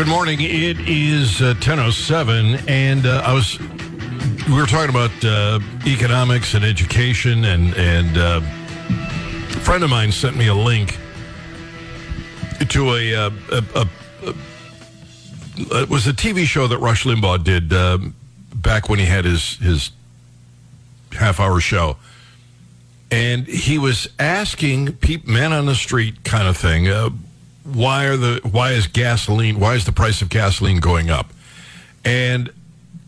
Good morning. It is uh, 10.07, and uh, I was, we were talking about uh, economics and education, and, and uh, a friend of mine sent me a link to a, uh, a, a, a, it was a TV show that Rush Limbaugh did um, back when he had his, his half hour show. And he was asking people, men on the street kind of thing, uh, why are the why is gasoline why is the price of gasoline going up? And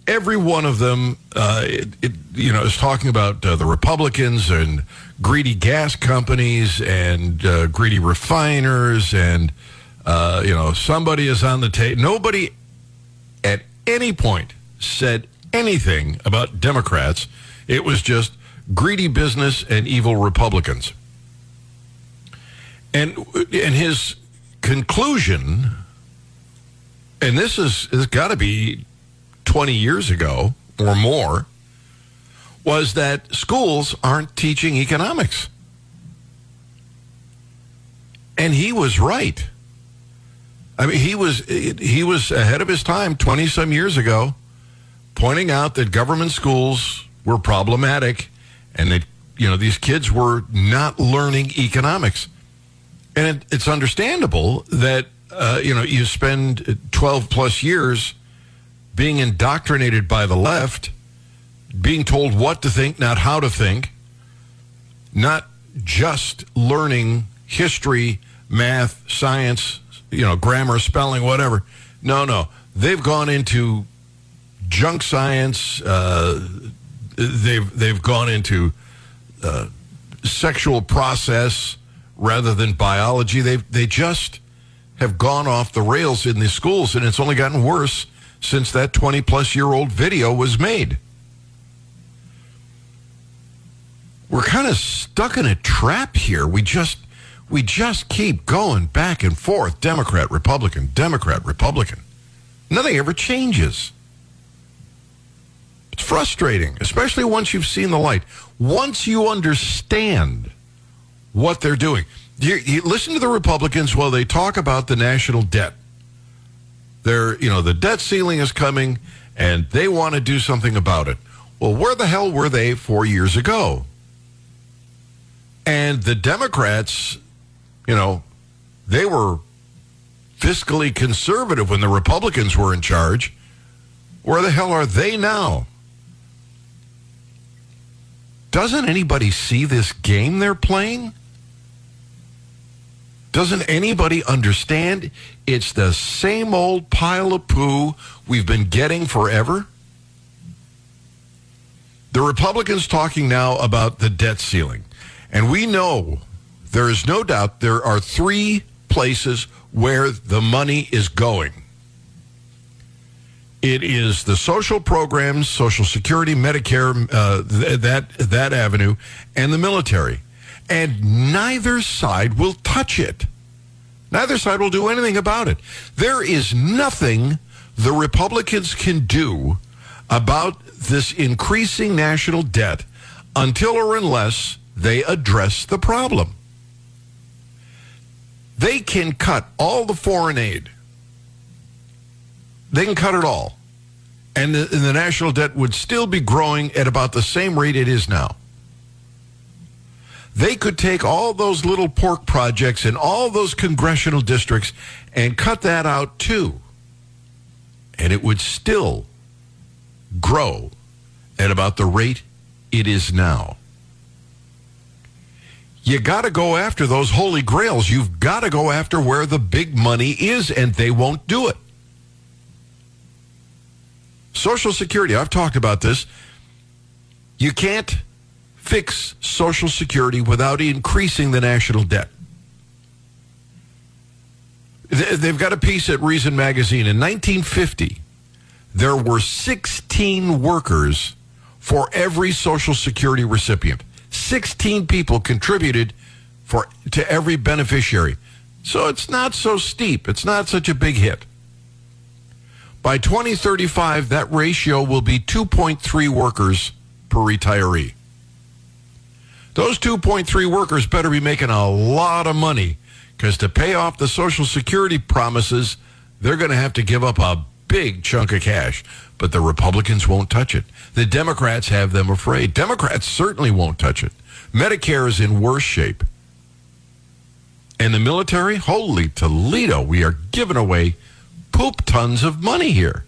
every one of them uh, it, it, you know is talking about uh, the republicans and greedy gas companies and uh, greedy refiners and uh, you know somebody is on the tape nobody at any point said anything about democrats. It was just greedy business and evil republicans. And and his conclusion, and this is has got to be 20 years ago or more, was that schools aren't teaching economics. And he was right. I mean, he was he was ahead of his time 20 some years ago, pointing out that government schools were problematic and that you know these kids were not learning economics and it, it's understandable that uh, you know you spend 12 plus years being indoctrinated by the left being told what to think not how to think not just learning history math science you know grammar spelling whatever. No no. They've gone into junk science uh, they've they've gone into uh, sexual process rather than biology. They they just have gone off the rails in the schools, and it's only gotten worse since that 20 plus year old video was made. We're kind of stuck in a trap here. We just we just keep going back and forth, Democrat, Republican, Democrat, Republican. Nothing ever changes. It's frustrating, especially once you've seen the light. Once you understand what they're doing. You, you listen to the Republicans while they talk about the national debt. They're, you know, the debt ceiling is coming and they want to do something about it. Well, where the hell were they four years ago? And the Democrats, you know, they were fiscally conservative when the Republicans were in charge. Where the hell are they now? Doesn't anybody see this game they're playing? Doesn't anybody understand it's the same old pile of poo we've been getting forever? The Republicans talking now about the debt ceiling. And we know there is no doubt there are three places where the money is going. It is the social programs, Social Security, Medicare, uh, th- that that avenue, and the military and neither side will touch it. Neither side will do anything about it. There is nothing the Republicans can do about this increasing national debt until or unless they address the problem. They can cut all the foreign aid. They can cut it all. And the, and the national debt would still be growing at about the same rate it is now. They could take all those little pork projects in all those congressional districts and cut that out too. And it would still grow at about the rate it is now. You got to go after those holy grails. You've got to go after where the big money is, and they won't do it. Social Security, I've talked about this. You can't fix Social Security without increasing the national debt. They've got a piece at Reason Magazine. In 1950, there were 16 workers for every Social Security recipient. 16 people contributed for to every beneficiary. So it's not so steep. It's not such a big hit. By 2035, that ratio will be 2.3 workers per retiree. Those 2.3 workers better be making a lot of money because to pay off the Social Security promises, they're going to have to give up a big chunk of cash, but the Republicans won't touch it. The Democrats have them afraid. Democrats certainly won't touch it. Medicare is in worse shape. And the military, holy Toledo, we are giving away poop tons of money here.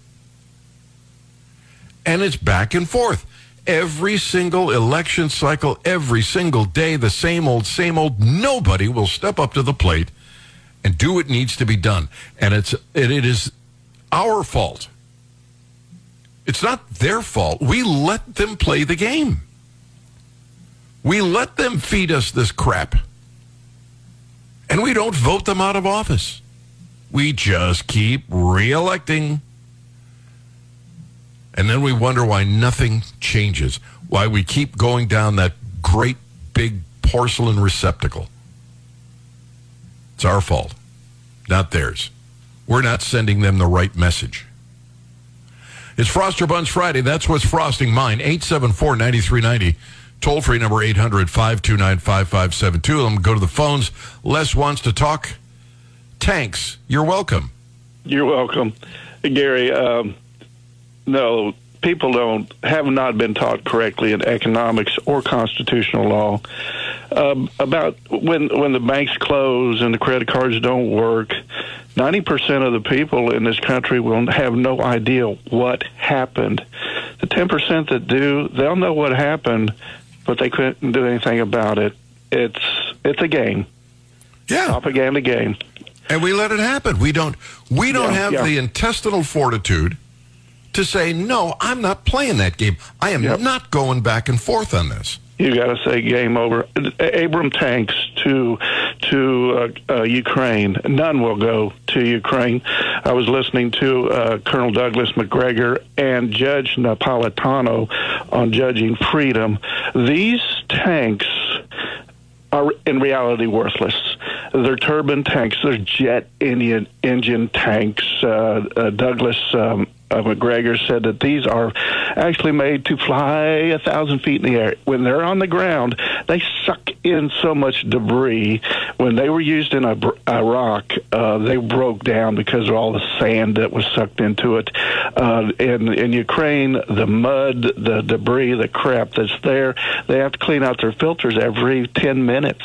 And it's back and forth. Every single election cycle, every single day, the same old, same old. Nobody will step up to the plate and do what needs to be done. And it's it, it is our fault. It's not their fault. We let them play the game. We let them feed us this crap. And we don't vote them out of office. We just keep reelecting. And then we wonder why nothing changes, why we keep going down that great big porcelain receptacle. It's our fault, not theirs. We're not sending them the right message. It's Froster Buns Friday. That's what's frosting mine. 874 9390. Toll free number 800 529 5572. Let me go to the phones. Les wants to talk tanks. You're welcome. You're welcome. Gary, um, no, people don't have not been taught correctly in economics or constitutional law um, about when when the banks close and the credit cards don't work. Ninety percent of the people in this country will have no idea what happened. The ten percent that do, they'll know what happened, but they couldn't do anything about it. It's it's a game, Yeah. propaganda game. And we let it happen. We don't we don't Yeah, have yeah. the intestinal fortitude to say, no, I'm not playing that game. I am Yep. not going back and forth on this. You got to say game over. Abrams tanks to to uh, uh, Ukraine. None will go to Ukraine. I was listening to uh, Colonel Douglas Macgregor and Judge Napolitano on judging freedom. These tanks are in reality worthless. They're turbine tanks. They're jet engine engine tanks. Uh, uh, Douglas um, uh, Macgregor said that these are actually made to fly a thousand feet in the air. When they're on the ground, they suck in so much debris. When they were used in Iraq, uh, they broke down because of all the sand that was sucked into it. Uh, in in Ukraine, the mud, the debris, the crap that's there, they have to clean out their filters every ten minutes.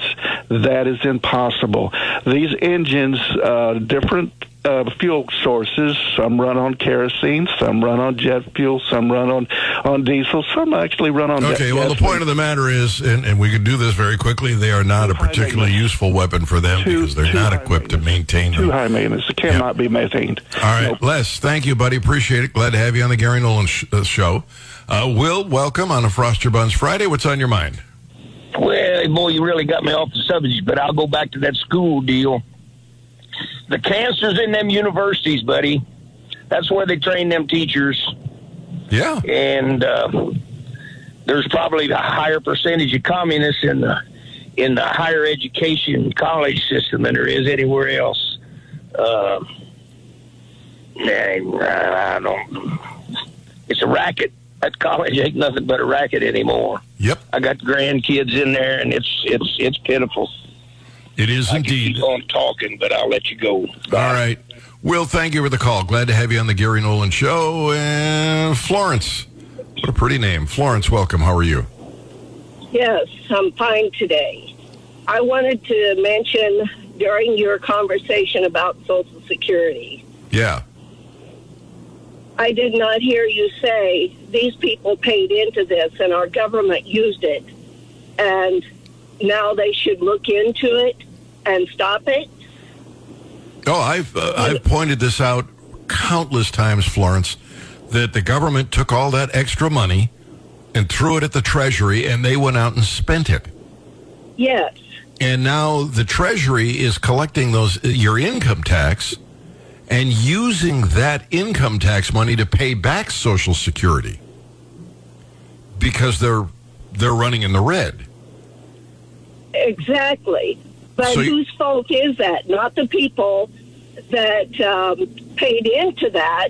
That is impossible. These engines, uh, different uh, fuel sources. Some run on kerosene, some run on jet fuel, some run on on diesel, some actually run on. Okay, ga- well, the point of the matter is, and, and we could do this very quickly, they are not a particularly useful weapon for them Too- because they're not equipped to maintenance. maintain too them. high maintenance. It cannot be maintained. All right, Nope. Les, thank you, buddy. Appreciate it. Glad to have you on the Gary Nolan sh- uh, show. Uh, Will, welcome on a Froster Buns Friday. What's on your mind? Well, boy, you really got me off the subject, but I'll go back to that school deal. The cancer's in them universities, buddy. That's where they train them teachers, Yeah. and uh, there's probably a higher percentage of communists in the in the higher education college system than there is anywhere else. Uh, I I don't. It's a racket. That college ain't nothing but a racket anymore. Yep, I got grandkids in there, and it's it's it's pitiful. It is I can indeed. keep on talking, but I'll let you go. All right. Will, thank you for the call. Glad to have you on the Gary Nolan show. And Florence, what a pretty name. Florence, welcome. How are you? Yes, I'm fine today. I wanted to mention during your conversation about Social Security, Yeah. I did not hear you say these people paid into this and our government used it, and now they should look into it and stop it. Oh, I've uh, I've pointed this out countless times, Florence, that the government took all that extra money and threw it at the Treasury, and they went out and spent it. Yes, And now the Treasury is collecting those your income tax and using that income tax money to pay back Social Security because they're they're running in the red. exactly. But So whose fault is that? Not the people that um, paid into that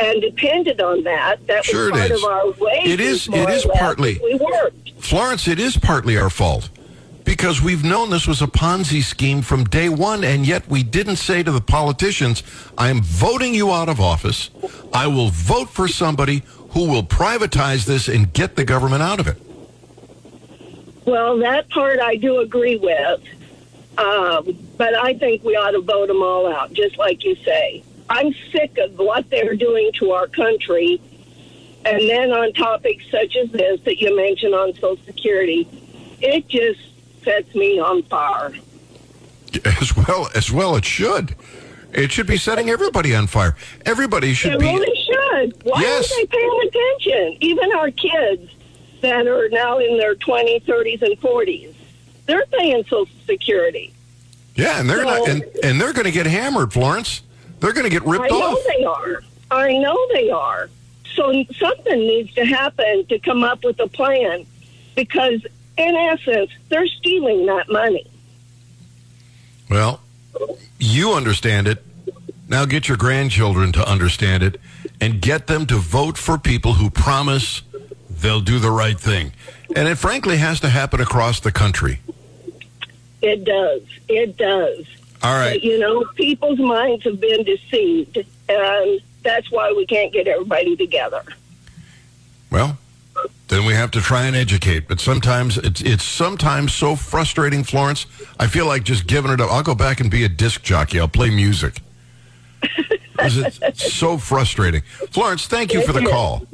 and depended on that. That Sure was part is. of our wages. It is. It is partly. We worked. Florence, it is partly our fault because we've known this was a Ponzi scheme from day one, and yet we didn't say to the politicians, I'm voting you out of office. I will vote for somebody who will privatize this and get the government out of it. Well, that part I do agree with. Um, but I think we ought to vote them all out, just like you say. I'm sick of what they're doing to our country. And then on topics such as this that you mentioned on Social Security, it just sets me on fire. As well, as well, it should. It should be setting everybody on fire. Everybody should be. It be. really should. Why Yes. aren't they paying attention? Even our kids that are now in their 20s, 30s, and 40s, they're paying Social Security. Yeah, and they're not, and, and they're going to get hammered, Florence. They're going to get ripped I know off. they are. I know they are. So something needs to happen to come up with a plan because, in essence, they're stealing that money. Well, you understand it. Now get your grandchildren to understand it and get them to vote for people who promise they'll do the right thing. And it frankly has to happen across the country. It does. It does. All right. But, you know, people's minds have been deceived, and that's why we can't get everybody together. Well, then we have to try and educate. But sometimes it's it's sometimes so frustrating, Florence. I feel like just giving it up. I'll go back and be a disc jockey. I'll play music. It's so frustrating. Florence, thank you for the call.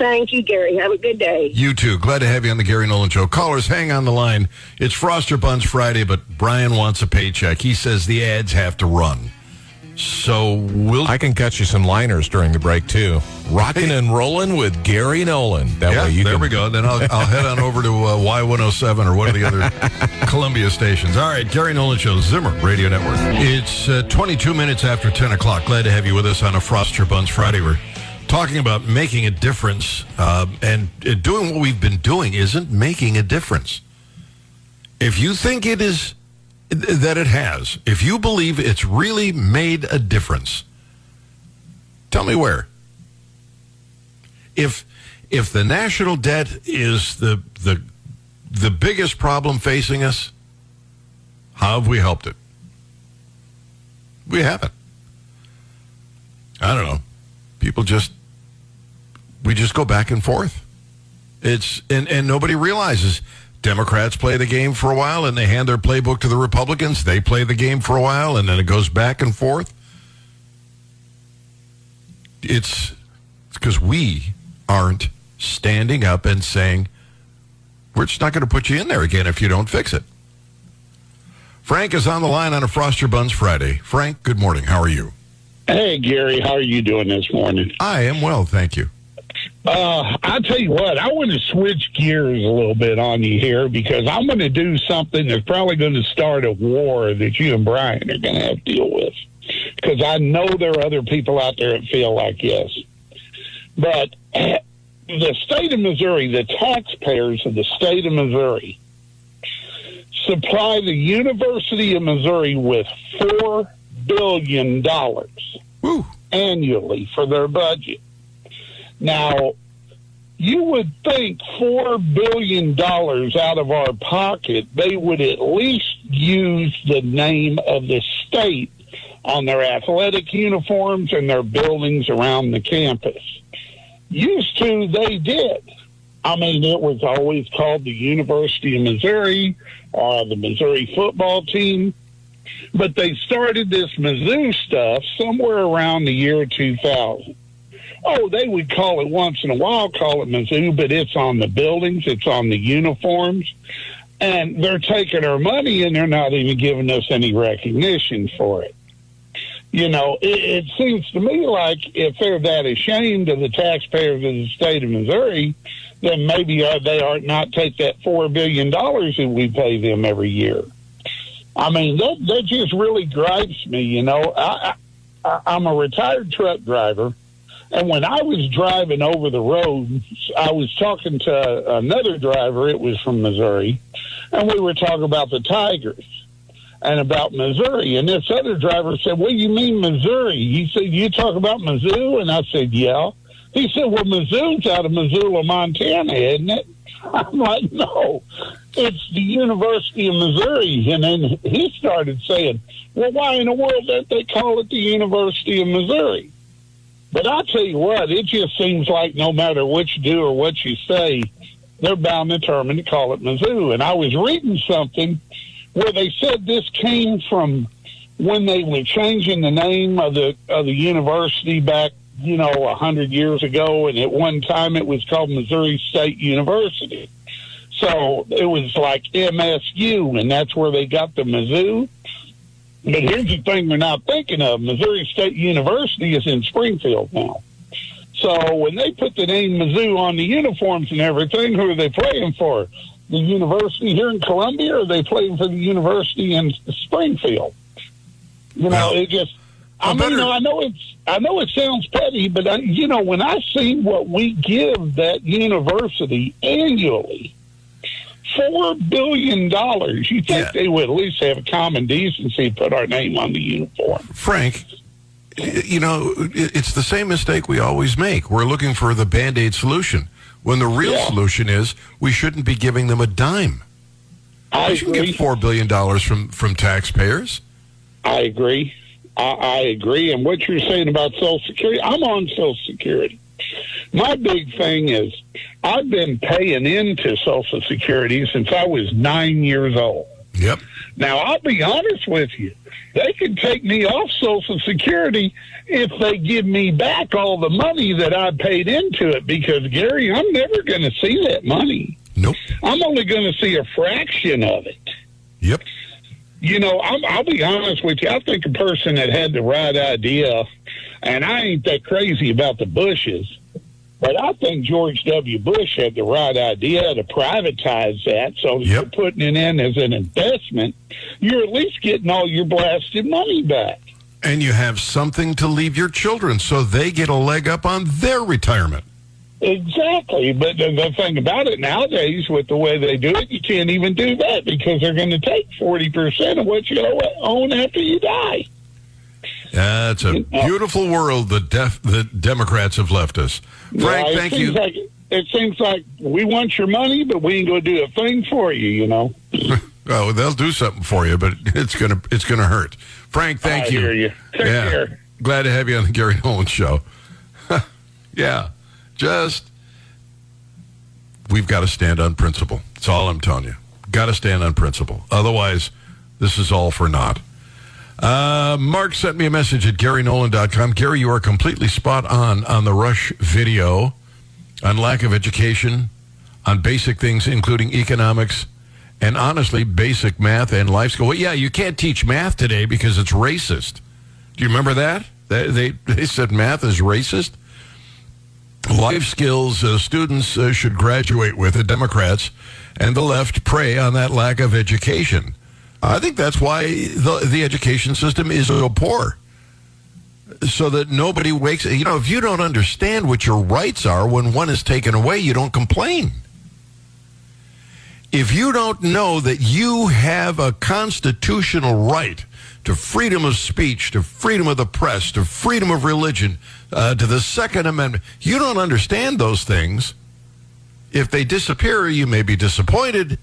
Thank you, Gary. Have a good day. You too. Glad to have you on the Gary Nolan Show. Callers, hang on the line. It's Froster Buns Friday, but Brian wants a paycheck. He says the ads have to run. So we'll. I can cut you some liners during the break too. Rocking and rolling with Gary Nolan. That yeah, way you there can we go. Then I'll, I'll head on over to uh, Y107 or one of the other Columbia stations. All right, Gary Nolan Show, Zimmer Radio Network. It's uh, 22 minutes after 10 o'clock. Glad to have you with us on a Frost Your Buns Friday. We're talking about making a difference, uh, and uh, doing what we've been doing isn't making a difference. If you think it is, that it has, if you believe it's really made a difference, tell me where if if the national debt is the the the biggest problem facing us, how have we helped it? We haven't. I don't know. People just we just go back and forth. It's and and nobody realizes Democrats play the game for a while and they hand their playbook to the Republicans. They play the game for a while and then it goes back and forth. It's because we aren't standing up and saying, we're just not going to put you in there again if you don't fix it. Frank is on the line on a Frost Your Buns Friday. Frank, good morning. How are you? Hey, Gary, how are you doing this morning? I am well, thank you. Uh, I tell you what, I want to switch gears a little bit on you here because I'm going to do something that's probably going to start a war that you and Brian are going to have to deal with. Because I know there are other people out there that feel like yes. But the state of Missouri, the taxpayers of the state of Missouri, supply the University of Missouri with $4 billion Woo. annually for their budget. Now, you would think four billion dollars out of our pocket, they would at least use the name of the state on their athletic uniforms and their buildings around the campus. Used to, they did. I mean, it was always called the University of Missouri or the Missouri football team. But they started this Mizzou stuff somewhere around the year 2000. Oh, they would call it once in a while, call it Mizzou, but it's on the buildings, it's on the uniforms, and they're taking our money and they're not even giving us any recognition for it. You know, it, it seems to me like if they're that ashamed of the taxpayers of the state of Missouri, then maybe uh, they ought not take that four billion dollars that we pay them every year. I mean, that that just really gripes me. You know, I, I I'm a retired truck driver, and when I was driving over the road, I was talking to another driver. It was from Missouri, and we were talking about the Tigers and about Missouri. And this other driver said, "What do you mean Missouri?" He said, "You talk about Mizzou?" And I said, "Yeah." He said, "Well, Mizzou's out of Missoula, Montana, isn't it?" I'm like, "No." it's the University of Missouri. And then he started saying, well, why in the world don't they call it the University of Missouri? But I tell you what, it just seems like no matter what you do or what you say, they're bound and determined to call it Mizzou. And I was reading something where they said this came from when they were changing the name of the of the university back, you know, a hundred years ago, and at one time it was called Missouri State University. So it was like MSU, and that's where they got the Mizzou. But here's the thing they're not thinking of. Missouri State University is in Springfield now. So when they put the name Mizzou on the uniforms and everything, who are they playing for? The university here in Columbia, or are they playing for the university in Springfield? You know, it just. I mean, better- you know, I know it's. I know it sounds petty, but I, you know, when I see what we give that university annually, four billion dollars, you think Yeah. they would at least have common decency, and put our name on the uniform? Frank, you know, it's the same mistake we always make. We're looking for the band aid solution when the real Yeah. solution is we shouldn't be giving them a dime. I should get $4 billion from, from taxpayers. I agree. I, I agree. And what you're saying about Social Security, I'm on Social Security. My big thing is I've been paying into Social Security since I was nine years old. Yep. Now, I'll be honest with you. They can take me off Social Security if they give me back all the money that I paid into it because, Gary, I'm never going to see that money. Nope. I'm only going to see a fraction of it. Yep. You know, I'm, I'll be honest with you. I think a person that had the right idea, and I ain't that crazy about the Bushes, but I think George W. Bush had the right idea to privatize that. So if Yep. you're putting it in as an investment, you're at least getting all your blasted money back. And you have something to leave your children so they get a leg up on their retirement. Exactly. But the, the thing about it nowadays, with the way they do it, you can't even do that because they're going to take 40% of what you own after you die. That's a beautiful world the def- the Democrats have left us. Frank, Yeah, thank you. Like, it seems like we want your money, but we ain't going to do a thing for you. You know. Oh, they'll do something for you, but it's gonna it's gonna hurt. Frank, thank I you. hear you. Take care. Glad to have you on the Gary Nolan show. yeah, just we've got to stand on principle. That's all I'm telling you. Got to stand on principle. Otherwise, this is all for naught. Uh, Mark sent me a message at GaryNolan.com. Gary, you are completely spot on on the Rush video on lack of education, on basic things, including economics, and honestly, basic math and life skill. Well, yeah, you can't teach math today because it's racist. Do you remember that? They, they, they said math is racist. Life skills uh, students uh, should graduate with, the Democrats and the left prey on that lack of education. I think that's why the, the education system is so poor. So that nobody wakes, you know, if you don't understand what your rights are when one is taken away, you don't complain. If you don't know that you have a constitutional right to freedom of speech, to freedom of the press, to freedom of religion, uh, to the Second Amendment, you don't understand those things. If they disappear, you may be disappointed,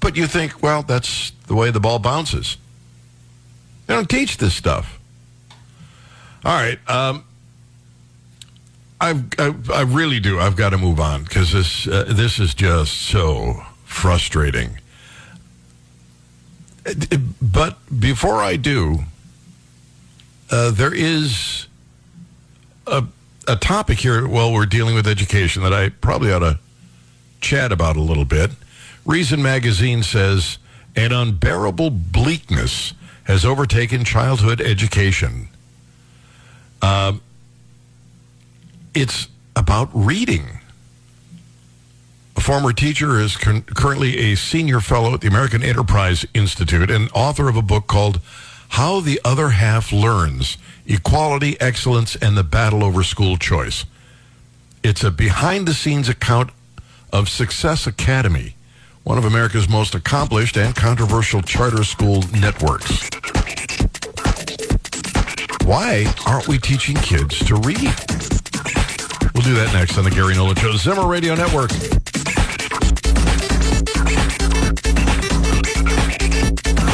but you think, well, that's the way the ball bounces. They don't teach this stuff. All right. Um, I've, I, I really do. I've got to move on because this uh, this is just so frustrating. But before I do, uh, there is a, a topic here while we're dealing with education that I probably ought to chat about a little bit. Reason magazine says an unbearable bleakness has overtaken childhood education. Um, it's about reading. A former teacher is con- currently a senior fellow at the American Enterprise Institute and author of a book called How the Other Half Learns Equality, Excellence, and the Battle Over School Choice. It's a behind the scenes account of Success Academy, one of America's most accomplished and controversial charter school networks. Why aren't we teaching kids to read? We'll do that next on the Gary Nolan Show, Zimmer Radio Network.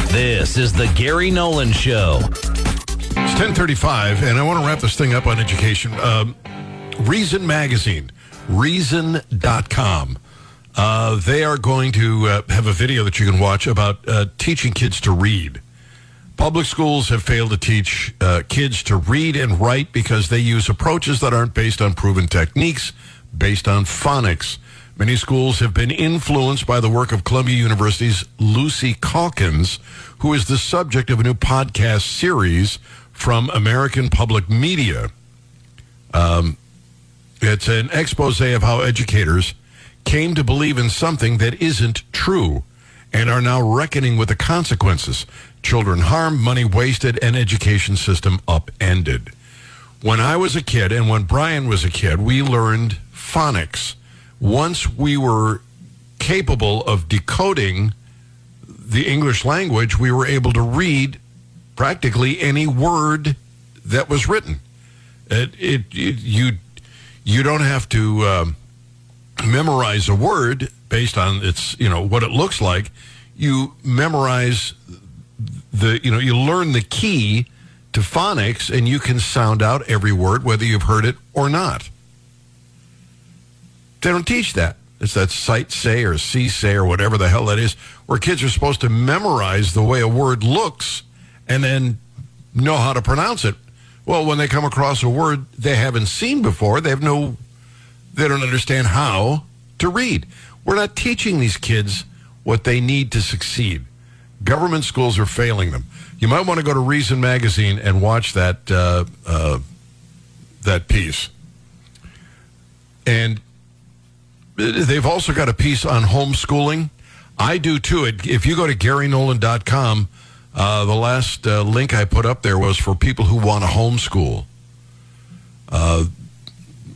This is the Gary Nolan Show. It's 1035, and I want to wrap this thing up on education. Um, Reason Magazine, reason.com. Uh, they are going to uh, have a video that you can watch about uh, teaching kids to read. Public schools have failed to teach uh, kids to read and write because they use approaches that aren't based on proven techniques, based on phonics. Many schools have been influenced by the work of Columbia University's Lucy Calkins, who is the subject of a new podcast series from American Public Media. Um, it's an expose of how educators came to believe in something that isn't true and are now reckoning with the consequences. Children harmed, money wasted, and education system upended. When I was a kid and when Brian was a kid, we learned phonics. Once we were capable of decoding the English language, we were able to read practically any word that was written. It, it, it you you don't have to um, memorize a word based on its you know what it looks like. You memorize the you know you learn the key to phonics, and you can sound out every word whether you've heard it or not. They don't teach that. It's that sight say or see say or whatever the hell that is, where kids are supposed to memorize the way a word looks and then know how to pronounce it. Well, when they come across a word they haven't seen before, they have no, they don't understand how to read. We're not teaching these kids what they need to succeed. Government schools are failing them. You might want to go to Reason Magazine and watch that uh, uh, that piece. And they've also got a piece on homeschooling. I do too. If you go to GaryNolan.com, uh, the last uh, link I put up there was for people who want to homeschool.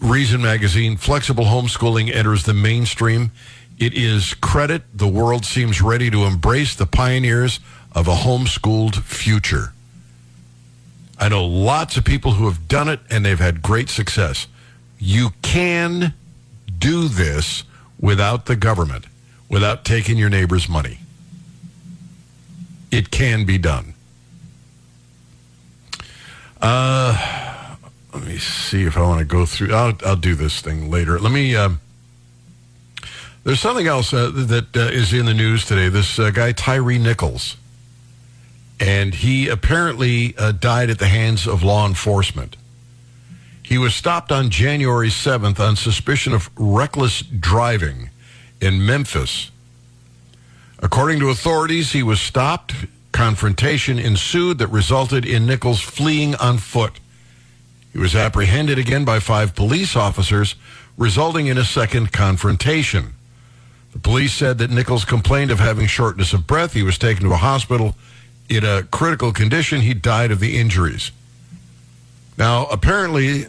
Reason Magazine, flexible homeschooling enters the mainstream. It is credit. The world seems ready to embrace the pioneers of a homeschooled future. I know lots of people who have done it and they've had great success. You can do this without the government, without taking your neighbor's money. It can be done. Uh, let me see if I want to go through. I'll, I'll do this thing later. Let me. Uh, there's something else uh, that uh, is in the news today. This uh, guy, Tyre Nichols, and he apparently uh, died at the hands of law enforcement. He was stopped on January 7th on suspicion of reckless driving in Memphis. According to authorities, he was stopped. Confrontation ensued that resulted in Nichols fleeing on foot. He was apprehended again by five police officers, resulting in a second confrontation. The police said that Nichols complained of having shortness of breath. He was taken to a hospital in a critical condition. He died of the injuries. Now, apparently,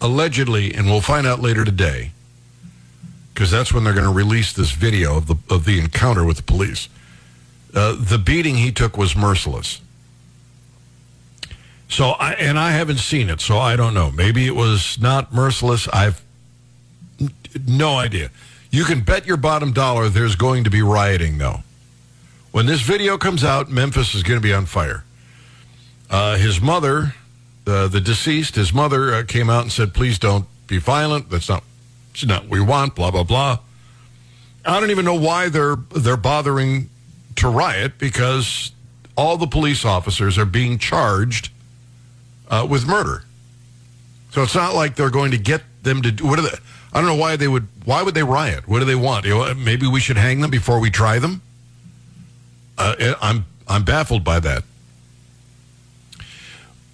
allegedly, and we'll find out later today, because that's when they're going to release this video of the of the encounter with the police. Uh, the beating he took was merciless. So, I, and I haven't seen it, so I don't know. Maybe it was not merciless. I've no idea. You can bet your bottom dollar there's going to be rioting, though. When this video comes out, Memphis is going to be on fire. Uh, his mother uh, the deceased, his mother, uh, came out and said, "Please don't be violent. That's not, that's not what we want." Blah blah blah. I don't even know why they're they're bothering to riot because all the police officers are being charged uh, with murder. So it's not like they're going to get them to do what are they? I don't know why they would. Why would they riot? What do they want? You know, maybe we should hang them before we try them. Uh, I'm I'm baffled by that.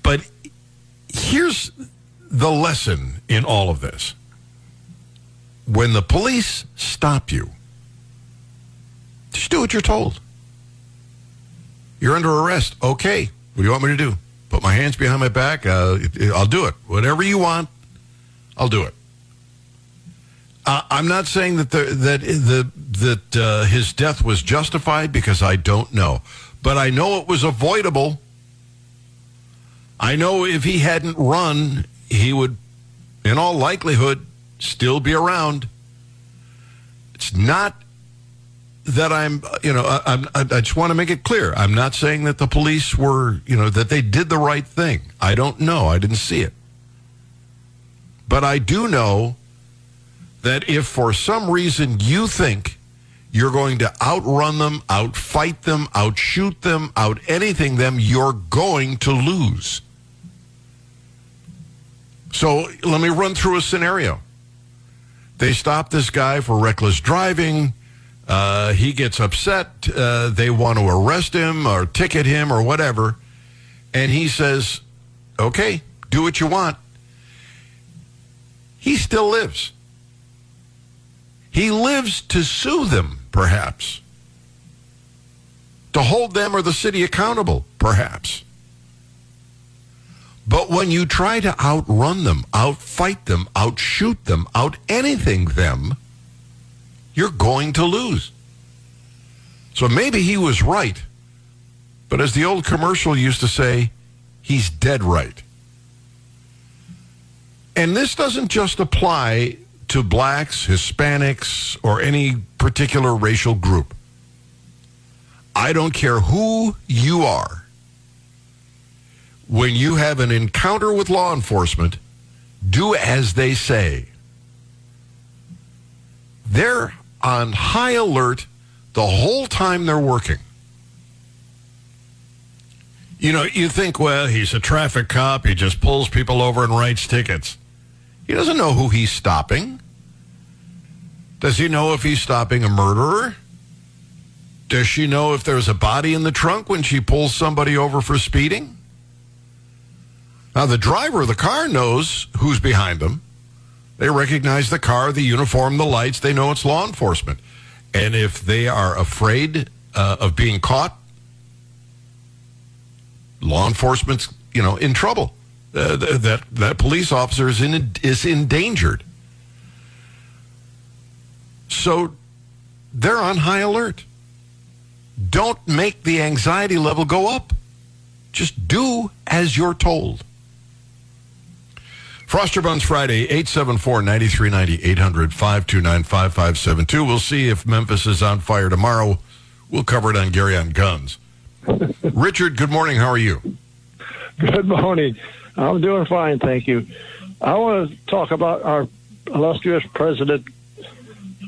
But here's the lesson in all of this. When the police stop you, just do what you're told. You're under arrest. Okay. What do you want me to do? Put my hands behind my back? Uh, I'll do it. Whatever you want, I'll do it. Uh, I'm not saying that the, that the that uh, his death was justified because I don't know, but I know it was avoidable I know if he hadn't run, he would, in all likelihood, still be around. It's not that I'm, you know, I, I I just want to make it clear. I'm not saying that the police were, you know, that they did the right thing. I don't know. I didn't see it. But I do know that if for some reason you think you're going to outrun them, outfight them, outshoot them, out anything them, you're going to lose. So let me run through a scenario. They stop this guy for reckless driving. Uh, he gets upset. Uh, they want to arrest him or ticket him or whatever. And he says, okay, do what you want. He still lives. He lives to sue them, perhaps. To hold them or the city accountable, perhaps. But when you try to outrun them, outfight them, outshoot them, out anything them, you're going to lose. So maybe he was right. But as the old commercial used to say, he's dead right. And this doesn't just apply to blacks, Hispanics, or any particular racial group. I don't care who you are. When you have an encounter with law enforcement, do as they say. They're on high alert the whole time they're working. You know, you think, well, he's a traffic cop. He just pulls people over and writes tickets. He doesn't know who he's stopping. Does he know if he's stopping a murderer? Does she know if there's a body in the trunk when she pulls somebody over for speeding? Now, the driver of the car knows who's behind them. They recognize the car, the uniform, the lights. They know it's law enforcement. And if they are afraid uh, of being caught, law enforcement's you know in trouble. Uh, th- that that police officer is in is endangered. So they're on high alert. Don't make the anxiety level go up. Just do as you're told. Froster Buns Friday, 874-9390, 800-529-5572. We'll see if Memphis is on fire tomorrow. We'll cover it on Gary on Guns. Richard, good morning. How are you? Good morning. I'm doing fine, thank you. I want to talk about our illustrious president. We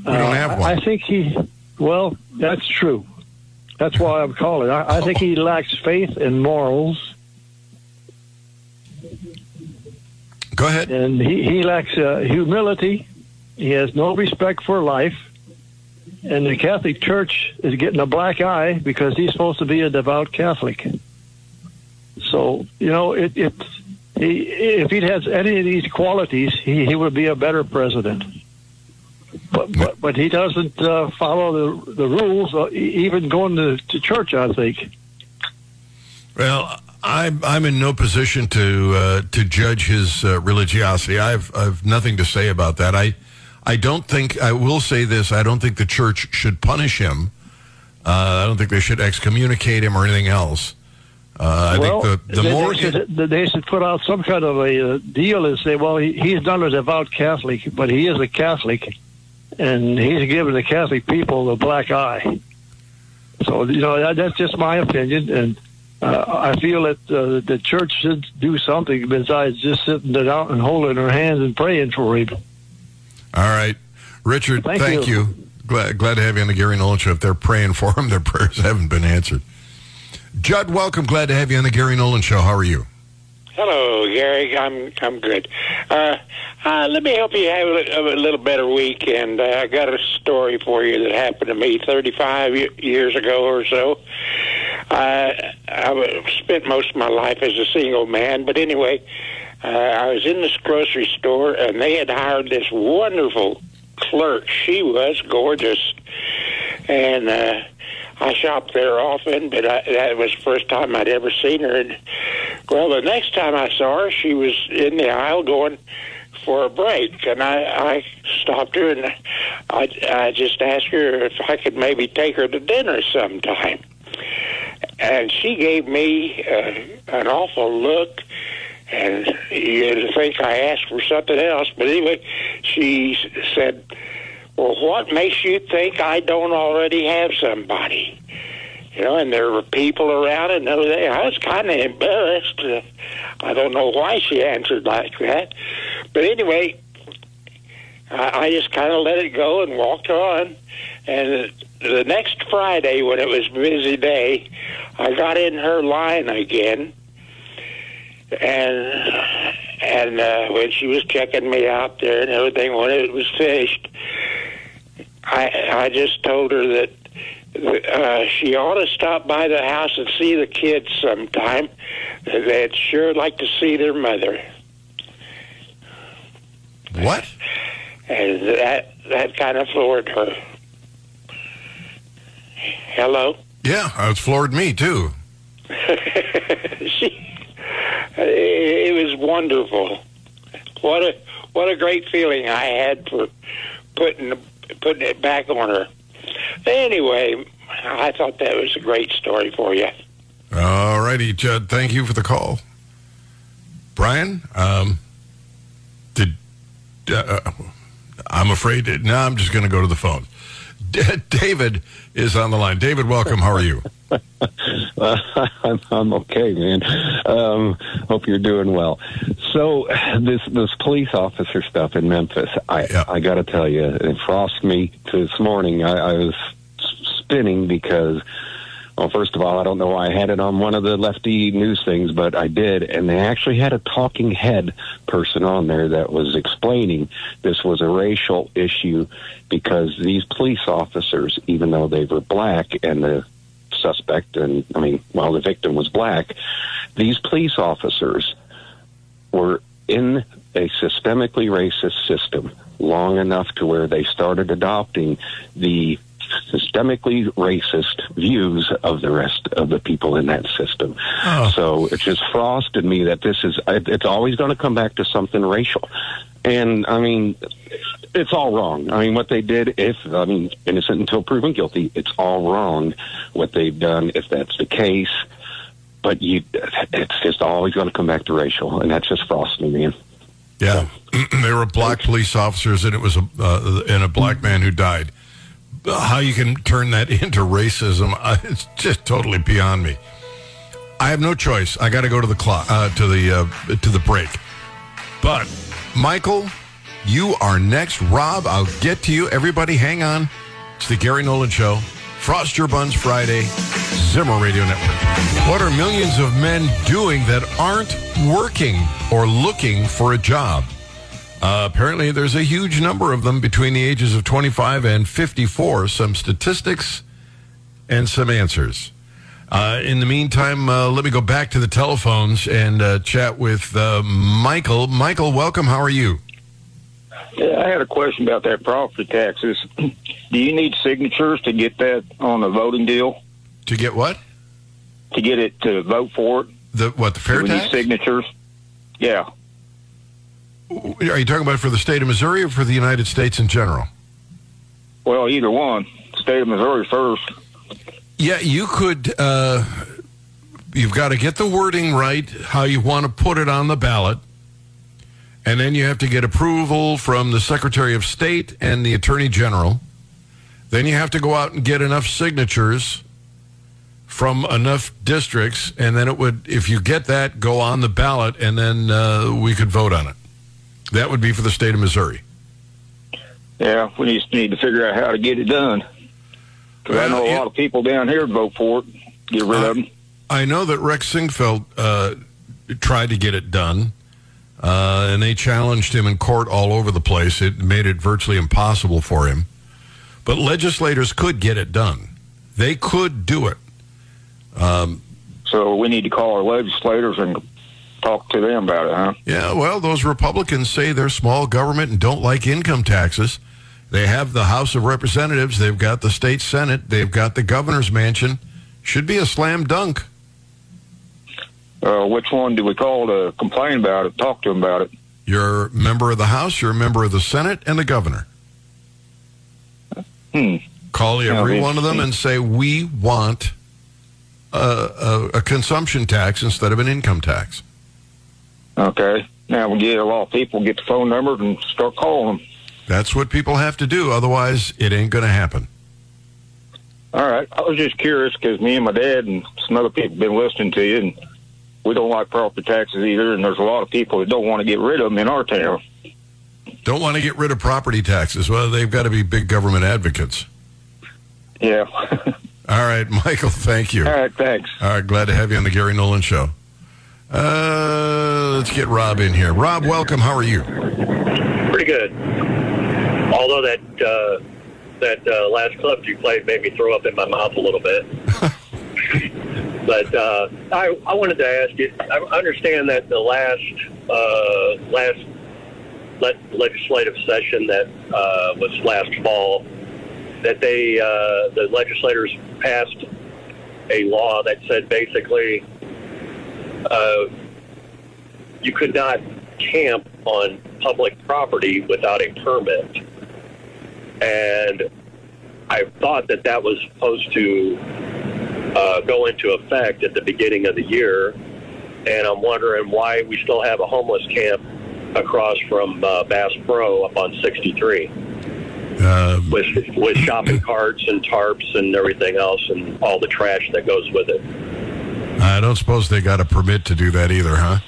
don't uh, have one. I, think he, well, that's true. That's why I'm calling. I, I think he lacks faith and morals, Go ahead. and he, he lacks uh, humility. He has no respect for life. And the Catholic Church is getting a black eye because he's supposed to be a devout Catholic. So, you know, it, it's, he, if he has any of these qualities, he, he would be a better president. But, but, but he doesn't uh, follow the, the rules, uh, even going to, to church, I think. Well, I'm I'm in no position to uh, to judge his uh, religiosity. I've I've nothing to say about that. I I don't think I will say this. I don't think the church should punish him. Uh, I don't think they should excommunicate him or anything else. Uh, I well, think the the they, more they, should, they should put out some kind of a uh, deal and say, well, he, he's not a devout Catholic, but he is a Catholic, and he's giving the Catholic people the black eye. So you know that, that's just my opinion, and uh, I feel that uh, the church should do something besides just sitting it out and holding her hands and praying for him. All right, Richard. Thank Thank, you. you. Glad glad to have you on the Gary Nolan show. If they're praying for him, their prayers haven't been answered. Judd, welcome. Glad to have you on the Gary Nolan show. How are you? Hello, Gary. I'm I'm good. Uh, uh, let me help you have a, a little better week. And uh, I got a story for you that happened to me 35 years ago or so. Uh, I spent most of my life as a single man, but anyway, uh, I was in this grocery store, and they had hired this wonderful clerk. She was gorgeous, and. Uh, I shopped there often, but I, that was the first time I'd ever seen her. And well, the next time I saw her, she was in the aisle going for a break, and I, I stopped her and I, I just asked her if I could maybe take her to dinner sometime. And she gave me uh, an awful look, and you'd think I asked for something else, but anyway, she said well, what makes you think I don't already have somebody? You know, and there were people around, and I was kind of embarrassed. Uh, I don't know why she answered like that, but anyway, I, I just kind of let it go and walked on. And the next Friday, when it was busy day, I got in her line again, and and uh, when she was checking me out there and everything, when it was finished, I I just told her that uh, she ought to stop by the house and see the kids sometime. They'd sure like to see their mother. What? And that that kind of floored her. Hello. Yeah, it's floored me too. she, it was wonderful. What a what a great feeling I had for putting putting it back on her. Anyway, I thought that was a great story for you. All righty, Judd. Thank you for the call. Brian, um, did uh, I'm afraid. Now no, I'm just going to go to the phone. D- David is on the line. David, welcome. How are you? Uh, I'm, I'm okay, man. Um, hope you're doing well. So this this police officer stuff in Memphis, I Yeah. I got to tell you, it frosted me this morning. I, I was spinning because, well, first of all, I don't know why I had it on one of the lefty news things, but I did, and they actually had a talking head person on there that was explaining this was a racial issue because these police officers, even though they were black and the suspect and I mean, well, the victim was black. These police officers were in a systemically racist system long enough to where they started adopting the systemically racist views of the rest of the people in that system. So it just frosted me that this is, it's always going to come back to something racial. And I mean, it's all wrong. I mean, what they did, if, I mean, innocent until proven guilty, it's all wrong what they've done if that's the case. But you, it's just always going to come back to racial, and that's just frosting me. Yeah, there were black police officers, and it was a uh, and a black man who died. How you can turn that into racism? Uh, it's just totally beyond me. I have no choice. I got to go to the clock uh, to the uh, to the break. But Michael, you are next. Rob, I'll get to you. Everybody, hang on. It's the Gary Nolan Show. Frost Your Buns Friday, Zimmer Radio Network. What are millions of men doing that aren't working or looking for a job? Uh, apparently, there's a huge number of them between the ages of 25 and 54. Some statistics and some answers. Uh, in the meantime, uh, let me go back to the telephones and uh, chat with uh, Michael. Michael, welcome. How are you? Yeah, I had a question about that property taxes. Do you need signatures to get that on a voting deal? To get what? To get it to vote for it? The what? The fair Do we tax? need signatures? Yeah. Are you talking about for the state of Missouri or for the United States in general? Well, either one. State of Missouri first. Yeah, you could. Uh, you've got to get the wording right, how you want to put it on the ballot. And then you have to get approval from the Secretary of State and the Attorney General. Then you have to go out and get enough signatures from enough districts. And then it would, if you get that, go on the ballot and then uh, we could vote on it. That would be for the state of Missouri. Yeah, we just need to figure out how to get it done. Because I know a lot of people down here would vote for it. Get rid of them. I know that Rex Sinquefield uh, tried to get it done, uh, and they challenged him in court all over the place. It made it virtually impossible for him. But legislators could get it done. They could do it. Um, So we need to call our legislators and talk to them about it, huh? yeah, well, those Republicans say they're small government and don't like income taxes. They have the House of Representatives. They've got the state Senate. They've got the governor's mansion. Should be a slam dunk. Uh, which one do we call to complain about it, talk to them about it? You're a member of the House, you're a member of the Senate, and the governor. Hmm. Call every one of them and say, we want a, a, a consumption tax instead of an income tax. Okay. Now we get a lot of people get the phone numbers and start calling them. That's what people have to do. Otherwise, it ain't going to happen. All right. I was just curious because me and my dad and some other people have been listening to you, and we don't like property taxes either. And there's a lot of people that don't want to get rid of them in our town. Don't want to get rid of property taxes. Well, they've got to be big government advocates. Yeah. All right, Michael, thank you. All right, thanks. All right, glad to have you on the Gary Nolan Show. Uh, let's get Rob in here. Rob, welcome. How are you? Pretty good. Although that uh, that uh, last clip you played made me throw up in my mouth a little bit. but uh, I I wanted to ask you. I understand that the last uh, last le- legislative session that uh, was last fall that they uh, the legislators passed a law that said basically uh, you could not camp on public property without a permit. And I thought that that was supposed to uh, go into effect at the beginning of the year. And I'm wondering why we still have a homeless camp across from uh, Bass Pro up on 63 Uh, with with shopping carts and tarps and everything else and all the trash that goes with it. I don't suppose they got a permit to do that either, huh?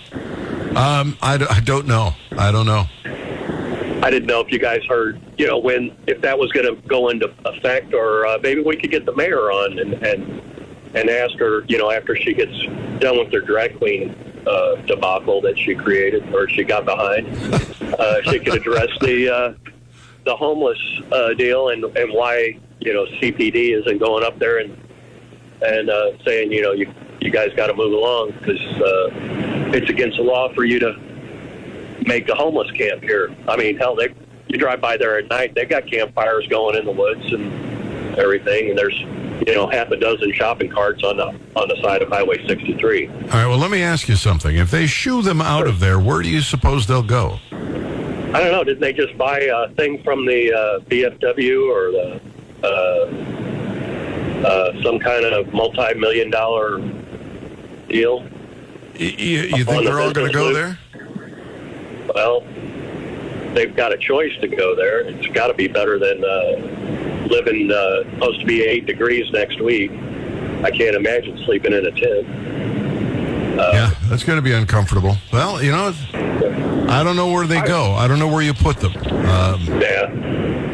Um, I, don't know. I don't know. I didn't know if you guys heard, you know, when if that was going to go into effect, or uh, maybe we could get the mayor on and and and ask her, you know, after she gets done with her drag queen uh, debacle that she created or she got behind, uh, she could address the uh, the homeless uh, deal and and why you know CPD isn't going up there and and uh, saying, you know, you you guys got to move along because uh, it's against the law for you to make a homeless camp here. I mean, hell, they you drive by there at night, they got campfires going in the woods and everything, and there's you know half a dozen shopping carts on the on the side of Highway 63. All right, well, let me ask you something. If they shoo them out of there, where do you suppose they'll go? I don't know. Didn't they just buy a thing from the uh, VFW or the uh, uh, some kind of multi-million dollar deal? You, you think they're all going to go loop? there? Well, they've got a choice to go there. It's got to be better than uh, living uh, supposed to be eight degrees next week. I can't imagine sleeping in a tent. Uh, yeah, that's going to be uncomfortable. Well, you know, I don't know where they go. I don't know where you put them. Um, Yeah.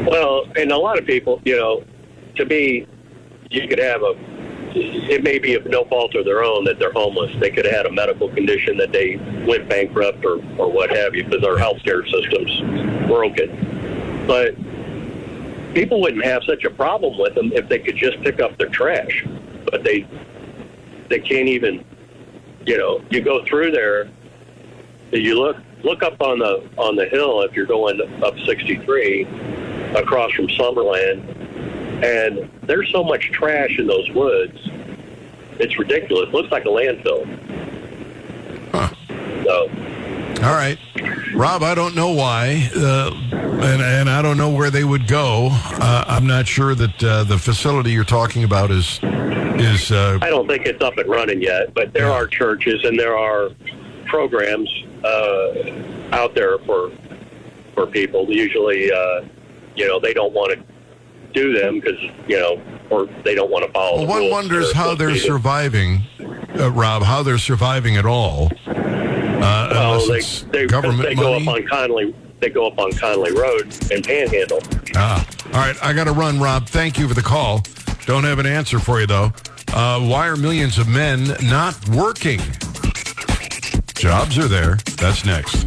Well, and a lot of people, you know, to me, you could have a. It may be of no fault of their own that they're homeless. They could have had a medical condition that they went bankrupt or, or what have you, because our healthcare system's broken. But people wouldn't have such a problem with them if they could just pick up their trash. But they they can't even. You know, you go through there, you look look up on the on the hill if you're going up 63 across from Summerland, and there's so much trash in those woods. It's ridiculous. looks like a landfill. So, all right, Rob. I don't know why, uh, and and I don't know where they would go. Uh, I'm not sure that uh, the facility you're talking about is is. Uh, I don't think it's up and running yet, but there are churches and there are programs uh, out there for for people. Usually, uh, you know, they don't want to do them because you know, or they don't want to follow. well, one wonders how they're surviving, uh, Rob. How they're surviving at all. Uh, Well, they, they, government they go money. up on Conley. They go up on Conley Road and Panhandle. Ah, all right. I got to run, Rob. Thank you for the call. Don't have an answer for you, though. Uh, why are millions of men not working? Jobs are there. That's next.